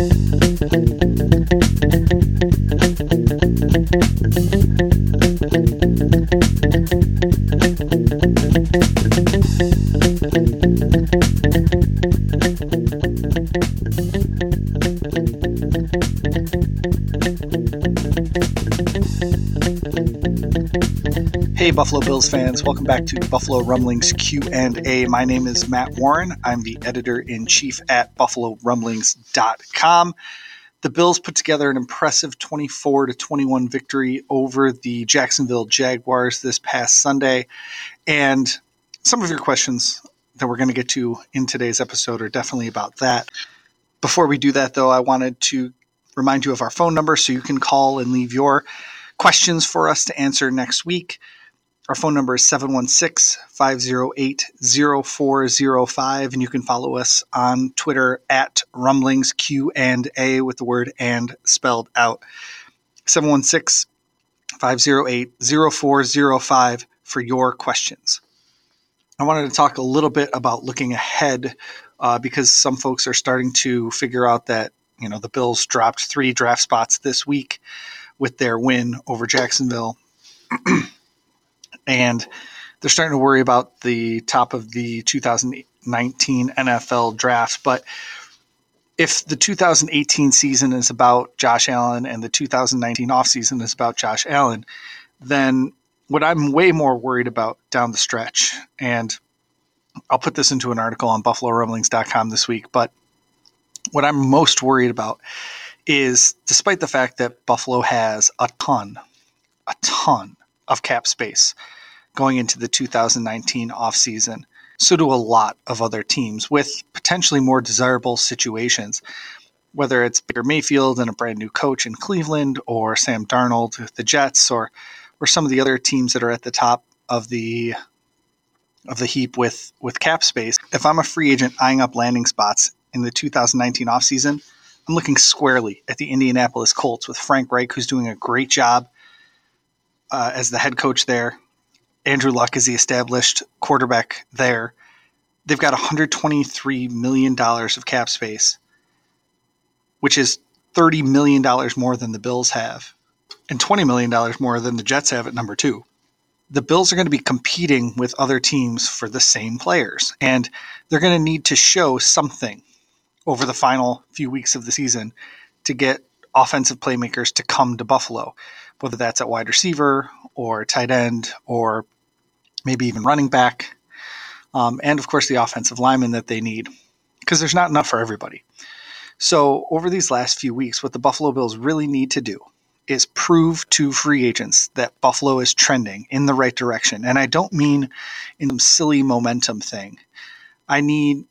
Hey Buffalo Bills fans, welcome back to Buffalo Rumblings Q&A. My name is Matt Warren. I'm the editor-in-chief at buffalorumblings.com. The Bills put together an impressive 24 to 21 victory over the Jacksonville Jaguars this past Sunday. And some of your questions that we're going to get to in today's episode are definitely about that. Before we do that though, I wanted to remind you of our phone number so you can call and leave your questions for us to answer next week. Our phone number is 716 508 0405, and you can follow us on Twitter at rumblings Q and A with the word and spelled out. 716 508 0405 for your questions. I wanted to talk a little bit about looking ahead uh, because some folks are starting to figure out that you know the Bills dropped three draft spots this week with their win over Jacksonville. and they're starting to worry about the top of the 2019 NFL draft. But if the 2018 season is about Josh Allen and the 2019 offseason is about Josh Allen, then what I'm way more worried about down the stretch, and I'll put this into an article on BuffaloRumblings.com this week, but what I'm most worried about is despite the fact that Buffalo has a ton, a ton of cap space going into the 2019 offseason. So do a lot of other teams with potentially more desirable situations, whether it's Baker Mayfield and a brand new coach in Cleveland, or Sam Darnold with the Jets, or or some of the other teams that are at the top of the of the heap with with cap space. If I'm a free agent eyeing up landing spots in the 2019 offseason, I'm looking squarely at the Indianapolis Colts with Frank Reich, who's doing a great job uh, as the head coach there. Andrew Luck is the established quarterback there. They've got $123 million of cap space, which is $30 million more than the Bills have, and $20 million more than the Jets have at number two. The Bills are going to be competing with other teams for the same players, and they're going to need to show something over the final few weeks of the season to get offensive playmakers to come to Buffalo, whether that's at wide receiver or tight end or maybe even running back, um, and of course the offensive lineman that they need, because there's not enough for everybody. So, over these last few weeks, what the Buffalo Bills really need to do is prove to free agents that Buffalo is trending in the right direction. And I don't mean in some silly momentum thing. I need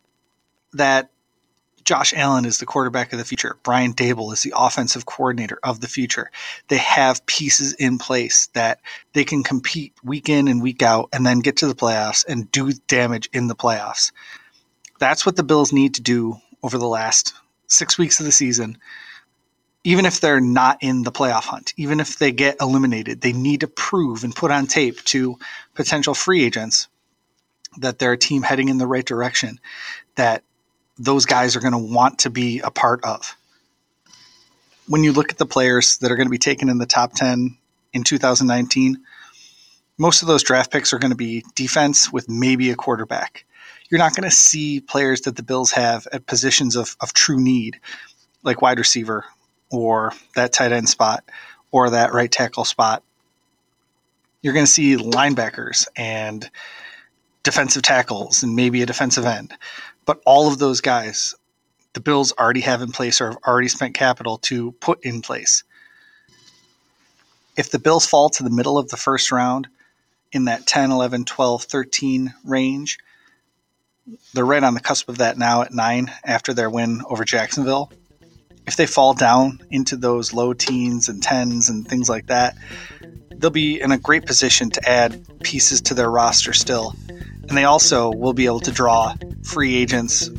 that Josh Allen is the quarterback of the future. Brian Daboll is the offensive coordinator of the future. They have pieces in place that they can compete week in and week out and then get to the playoffs and do damage in the playoffs. That's what the Bills need to do over the last six weeks of the season. Even if they're not in the playoff hunt, even if they get eliminated, they need to prove and put on tape to potential free agents that they're a team heading in the right direction, that those guys are going to want to be a part of. When you look at the players that are going to be taken in the top 10 in 2019, most of those draft picks are going to be defense with maybe a quarterback. You're not going to see players that the Bills have at positions of, of true need, like wide receiver or that tight end spot or that right tackle spot. You're going to see linebackers and defensive tackles and maybe a defensive end. But all of those guys, the Bills already have in place or have already spent capital to put in place. If the Bills fall to the middle of the first round in that 10, 11, 12, 13 range, they're right on the cusp of that now at nine after their win over Jacksonville. If they fall down into those low teens and tens and things like that, they'll be in a great position to add pieces to their roster still and they also will be able to draw free agents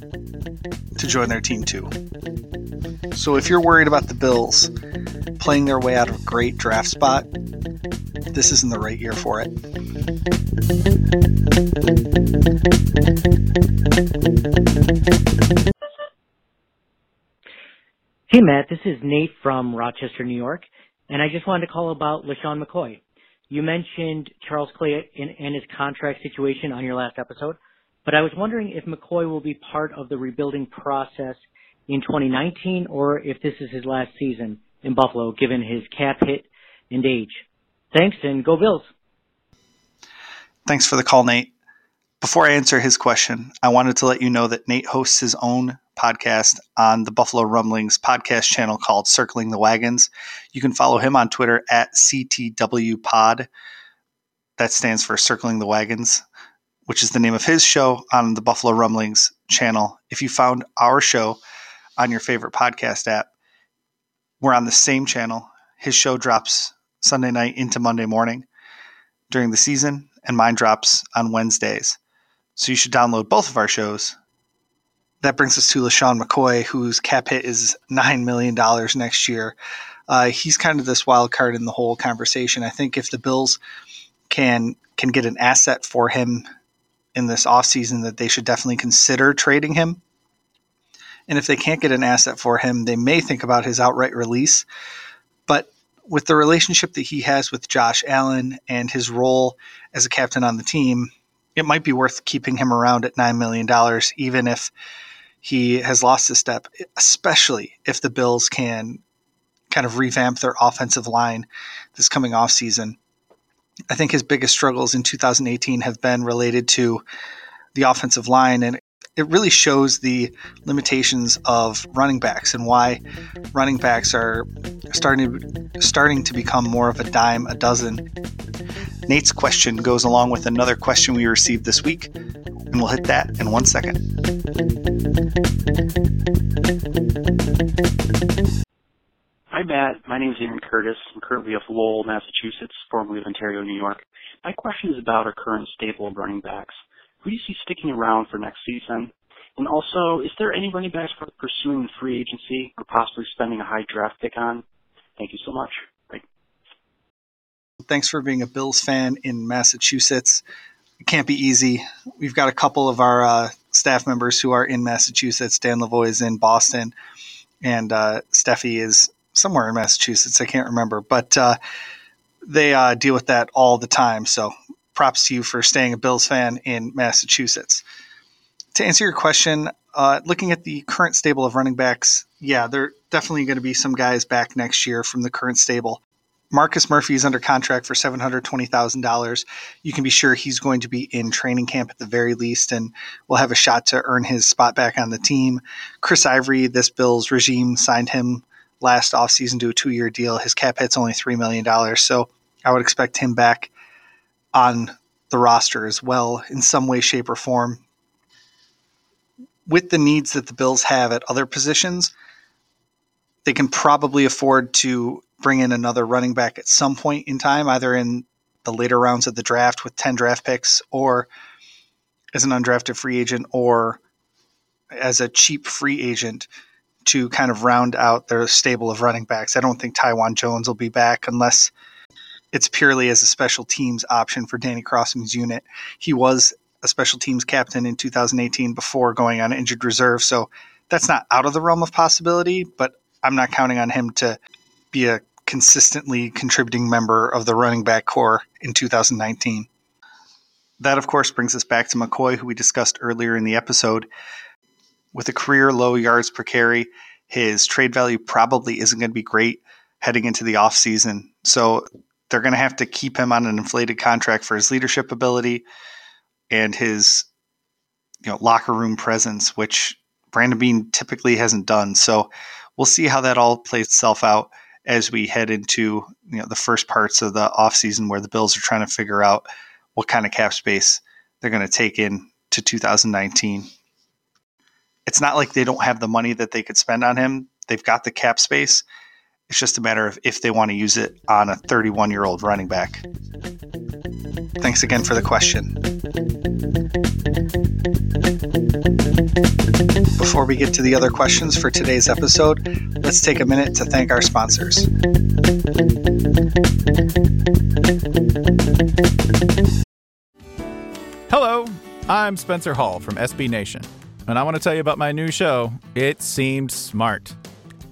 to join their team too. So if you're worried about the Bills playing their way out of a great draft spot, this isn't the right year for it. Hey, Matt, this is Nate from Rochester, New York, and I just wanted to call about LeSean McCoy. You mentioned Charles Clay and his contract situation on your last episode, but I was wondering if McCoy will be part of the rebuilding process in 2019 or if this is his last season in Buffalo given his cap hit and age. Thanks and go Bills. Thanks for the call, Nate. Before I answer his question, I wanted to let you know that Nate hosts his own podcast on the Buffalo Rumblings podcast channel called Circling the Wagons. You can follow him on Twitter at CTW Pod. That stands for Circling the Wagons, which is the name of his show on the Buffalo Rumblings channel. If you found our show on your favorite podcast app, we're on the same channel. His show drops Sunday night into Monday morning during the season, and mine drops on Wednesdays. So you should download both of our shows that brings us to LeSean McCoy, whose cap hit is $9 million next year. Uh, he's kind of this wild card in the whole conversation. I think if the Bills can can get an asset for him in this offseason, that they should definitely consider trading him. And if they can't get an asset for him, they may think about his outright release. But with the relationship that he has with Josh Allen and his role as a captain on the team, it might be worth keeping him around at $9 million, even if he has lost a step, especially if the Bills can kind of revamp their offensive line this coming off season. I think his biggest struggles in 2018 have been related to the offensive line, and it really shows the limitations of running backs and why running backs are starting to, starting to become more of a dime a dozen. Nate's question goes along with another question we received this week, and we'll hit that in one second. Hi, Matt. My name is Aaron Curtis. I'm currently of Lowell, Massachusetts, formerly of Ontario, New York. My question is about our current stable of running backs. Who do you see sticking around for next season? And also, is there any running backs worth pursuing the free agency or possibly spending a high draft pick on? Thank you so much. Bye. Thanks for being a Bills fan in Massachusetts. It can't be easy. We've got a couple of our uh, staff members who are in Massachusetts. Dan Lavoie is in Boston, and uh, Steffi is somewhere in Massachusetts. I can't remember, but uh, they uh, deal with that all the time. So props to you for staying a Bills fan in Massachusetts. To answer your question, uh, looking at the current stable of running backs, yeah, there are definitely going to be some guys back next year from the current stable. Marcus Murphy is under contract for $720,000. You can be sure he's going to be in training camp at the very least and will have a shot to earn his spot back on the team. Chris Ivory, this Bills regime signed him last offseason to a two year deal. His cap hit's only $3 million. So I would expect him back on the roster as well in some way, shape, or form. With the needs that the Bills have at other positions, they can probably afford to bring in another running back at some point in time, either in the later rounds of the draft with 10 draft picks or as an undrafted free agent or as a cheap free agent to kind of round out their stable of running backs. I don't think Taiwan Jones will be back unless it's purely as a special teams option for Danny Crossman's unit. He was a special teams captain in 2018 before going on injured reserve, so that's not out of the realm of possibility, but I'm not counting on him to be a consistently contributing member of the running back corps in 2019. That, of course, brings us back to McCoy, who we discussed earlier in the episode. With a career low yards per carry, his trade value probably isn't going to be great heading into the offseason. So they're going to have to keep him on an inflated contract for his leadership ability and his you know locker room presence, which Brandon Beane typically hasn't done. So we'll see how that all plays itself out as we head into you know the first parts of the offseason where the Bills are trying to figure out what kind of cap space they're going to take in to 2019. It's not like they don't have the money that they could spend on him. They've got the cap space. It's just a matter of if they want to use it on a 31 year old running back. Thanks again for the question. Before we get to the other questions for today's episode, let's take a minute to thank our sponsors. Hello, I'm Spencer Hall from SB Nation, and I want to tell you about my new show, It Seemed Smart.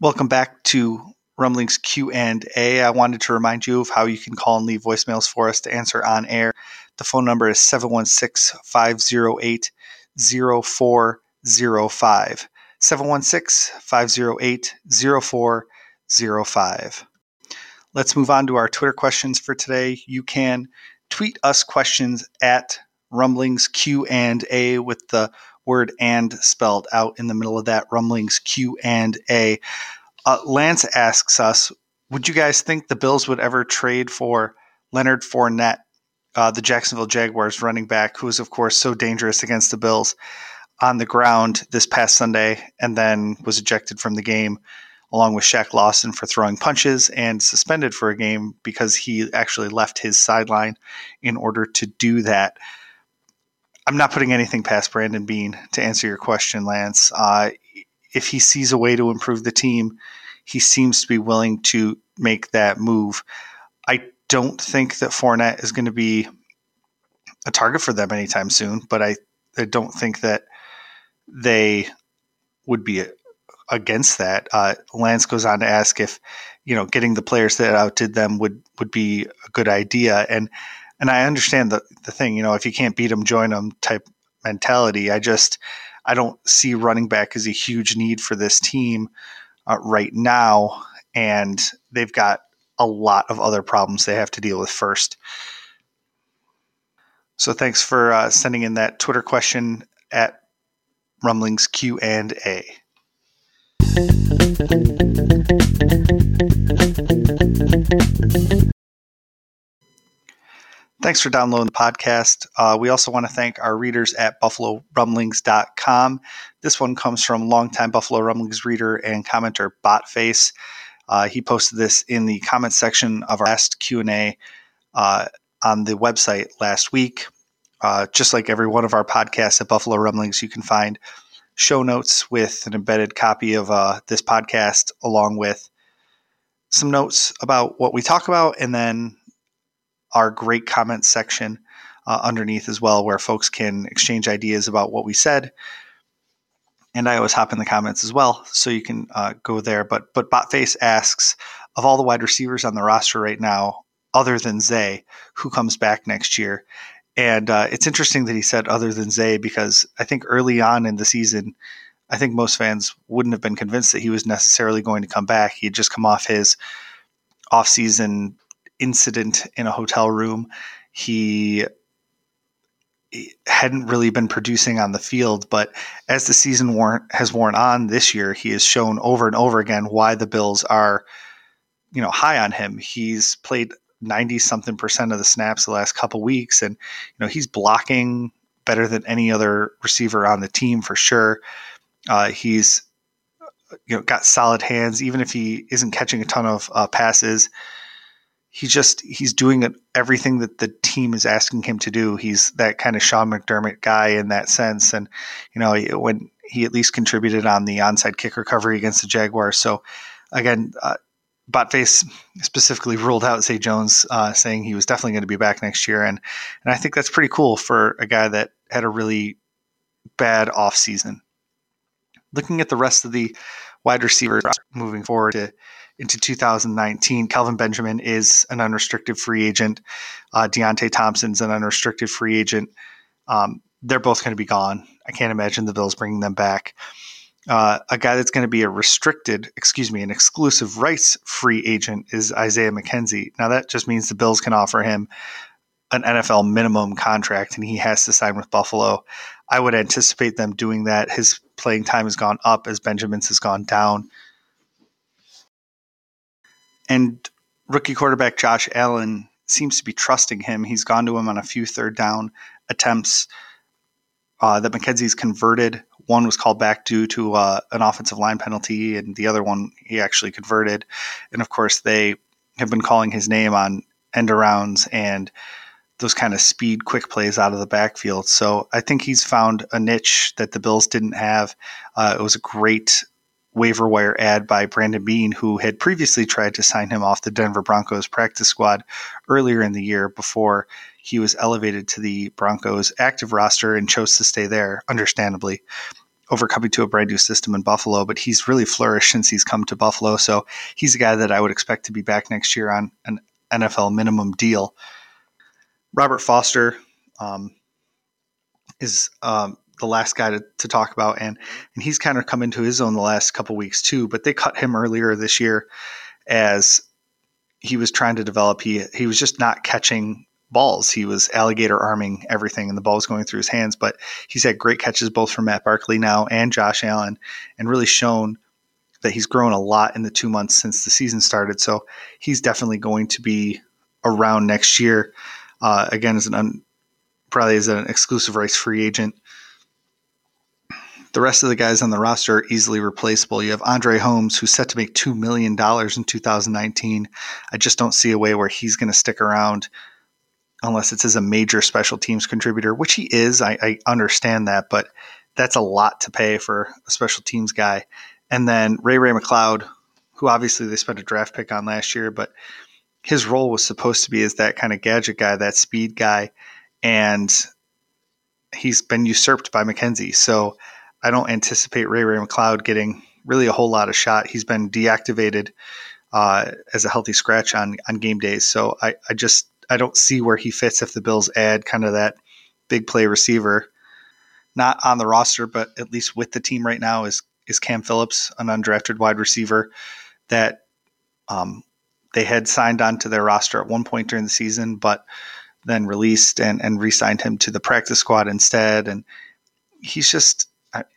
Welcome back to Rumblings Q and A. I wanted to remind you of how you can call and leave voicemails for us to answer on air. The phone number is 716-508-0405. 716-508-0405. Let's move on to our Twitter questions for today. You can tweet us questions at rumblings Q and A with the word and spelled out in the middle of that rumblings Q and A. Uh, Lance asks us, would you guys think the Bills would ever trade for Leonard Fournette, uh, the Jacksonville Jaguars running back, who is of course so dangerous against the Bills on the ground this past Sunday, and then was ejected from the game along with Shaq Lawson for throwing punches and suspended for a game because he actually left his sideline in order to do that. I'm not putting anything past Brandon Beane to answer your question, Lance. Uh, if he sees a way to improve the team, he seems to be willing to make that move. I don't think that Fournette is going to be a target for them anytime soon, but I, I don't think that they would be against that. Uh, Lance goes on to ask if you know getting the players that outdid them would would be a good idea, and and I understand the the thing. You know, if you can't beat them, join them type mentality. I just I don't see running back as a huge need for this team uh, right now, and they've got a lot of other problems they have to deal with first. So thanks for uh, sending in that Twitter question at Rumblings Q and A. Thanks for downloading the podcast. Uh, we also want to thank our readers at BuffaloRumblings.com. This one comes from longtime Buffalo Rumblings reader and commenter Botface. Uh, he posted this in the comment section of our last Q&A uh, on the website last week. Uh, just like every one of our podcasts at Buffalo Rumblings, you can find show notes with an embedded copy of uh, this podcast along with some notes about what we talk about and then our great comment section uh, underneath as well, where folks can exchange ideas about what we said. And I always hop in the comments as well, so you can uh, go there. But but Botface asks, of all the wide receivers on the roster right now, other than Zay, who comes back next year? And uh, it's interesting that he said other than Zay because I think early on in the season, I think most fans wouldn't have been convinced that he was necessarily going to come back. He had just come off his offseason incident in a hotel room. He hadn't really been producing on the field, but as the season worn, has worn on this year, he has shown over and over again why the Bills are, you know, high on him. He's played 90 something percent of the snaps the last couple weeks and you know, he's blocking better than any other receiver on the team for sure. Uh, he's you know got solid hands even if he isn't catching a ton of uh, passes he just he's doing everything that the team is asking him to do. He's that kind of Sean McDermott guy in that sense, and you know when he at least contributed on the onside kick recovery against the Jaguars. So again, uh, Botface specifically ruled out Zay Jones, uh, saying he was definitely going to be back next year, and and I think that's pretty cool for a guy that had a really bad off season. Looking at the rest of the wide receivers moving forward to into 2019. Kelvin Benjamin is an unrestricted free agent. Uh, Deonte Thompson's an unrestricted free agent. Um, they're both going to be gone. I can't imagine the Bills bringing them back. Uh, a guy that's going to be a restricted, excuse me, an exclusive rights free agent is Isaiah McKenzie. Now that just means the Bills can offer him an NFL minimum contract and he has to sign with Buffalo. I would anticipate them doing that. His playing time has gone up as Benjamin's has gone down. And rookie quarterback Josh Allen seems to be trusting him. He's gone to him on a few third down attempts uh, that McKenzie's converted. One was called back due to uh, an offensive line penalty, and the other one he actually converted. And of course, they have been calling his name on end arounds and those kind of speed, quick plays out of the backfield. So I think he's found a niche that the Bills didn't have. Uh, it was a great waiver wire add by Brandon Beane, who had previously tried to sign him off the Denver Broncos practice squad earlier in the year before he was elevated to the Broncos active roster and chose to stay there, understandably, overcoming to a brand new system in Buffalo. But he's really flourished since he's come to Buffalo. So he's a guy that I would expect to be back next year on an NFL minimum deal. Robert Foster um, is um, the last guy to, to talk about, and and he's kind of come into his own the last couple weeks too. But they cut him earlier this year as he was trying to develop. He he was just not catching balls. He was alligator arming everything, and the ball was going through his hands. But he's had great catches both from Matt Barkley now and Josh Allen, and really shown that he's grown a lot in the two months since the season started. So he's definitely going to be around next year. Uh, again, as an un, probably as an exclusive rights free agent. The rest of the guys on the roster are easily replaceable. You have Andre Holmes, who's set to make $2 million in 2019. I just don't see a way where he's going to stick around unless it's as a major special teams contributor, which he is. I, I understand that, but that's a lot to pay for a special teams guy. And then Ray Ray McCloud, who obviously they spent a draft pick on last year, but his role was supposed to be as that kind of gadget guy, that speed guy, and he's been usurped by McKenzie. So I don't anticipate Ray Ray McCloud getting really a whole lot of shot. He's been deactivated uh, as a healthy scratch on on game days. So I, I just I don't see where he fits if the Bills add kind of that big play receiver. Not on the roster, but at least with the team right now is is Cam Phillips, an undrafted wide receiver that um, they had signed onto their roster at one point during the season, but then released and, and re-signed him to the practice squad instead. And he's just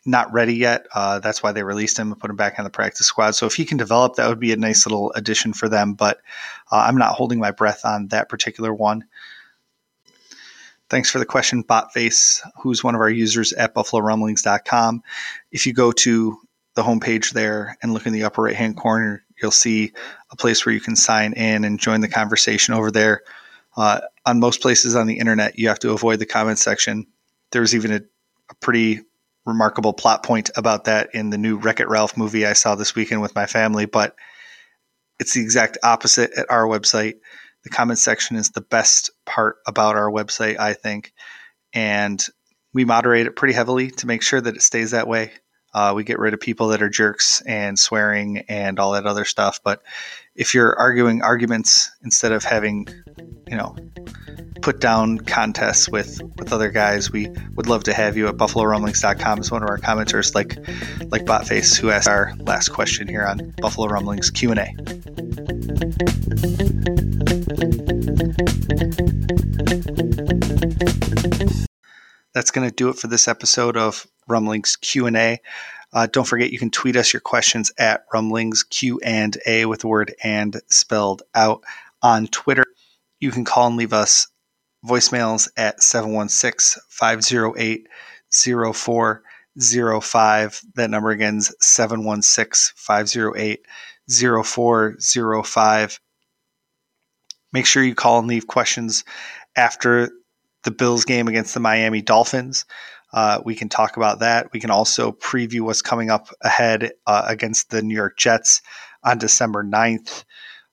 not ready yet. Uh, that's why they released him and put him back on the practice squad. So if he can develop, that would be a nice little addition for them. But uh, I'm not holding my breath on that particular one. Thanks for the question, Botface, who's one of our users at BuffaloRumblings.com. If you go to the homepage there and look in the upper right hand corner, you'll see a place where you can sign in and join the conversation over there. Uh, on most places on the internet, you have to avoid the comment section. There's even a, a pretty remarkable plot point about that in the new Wreck It Ralph movie I saw this weekend with my family, but it's the exact opposite at our website. The comment section is the best part about our website, I think. And we moderate it pretty heavily to make sure that it stays that way. Uh, we get rid of people that are jerks and swearing and all that other stuff. But if you're arguing arguments instead of having, you know, put down contests with with other guys, we would love to have you at BuffaloRumblings.com as one of our commenters, like like Botface, who asked our last question here on Buffalo Rumblings Q and A. That's going to do it for this episode of Rumblings Q&A. Uh, don't forget you can tweet us your questions at Rumblings Q and A with the word and spelled out on Twitter. You can call and leave us voicemails at 716-508-0405. That number again is 716-508-0405. Make sure you call and leave questions after the Bills game against the Miami Dolphins. Uh, we can talk about that. We can also preview what's coming up ahead uh, against the New York Jets on December 9th.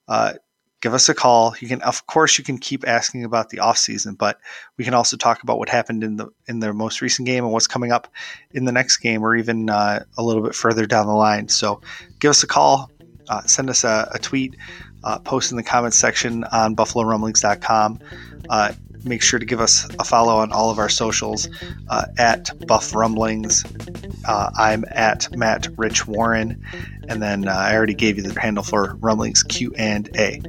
Uh, give us a call. You can, of course, you can keep asking about the offseason, but we can also talk about what happened in the in the most recent game and what's coming up in the next game, or even uh, a little bit further down the line. So, give us a call, uh, send us a, a tweet, uh, post in the comments section on BuffaloRumblings.com make sure to give us a follow on all of our socials uh, at Buff Rumblings. Uh, I'm at Matt Rich Warren, and then uh, I already gave you the handle for Rumblings Q and A.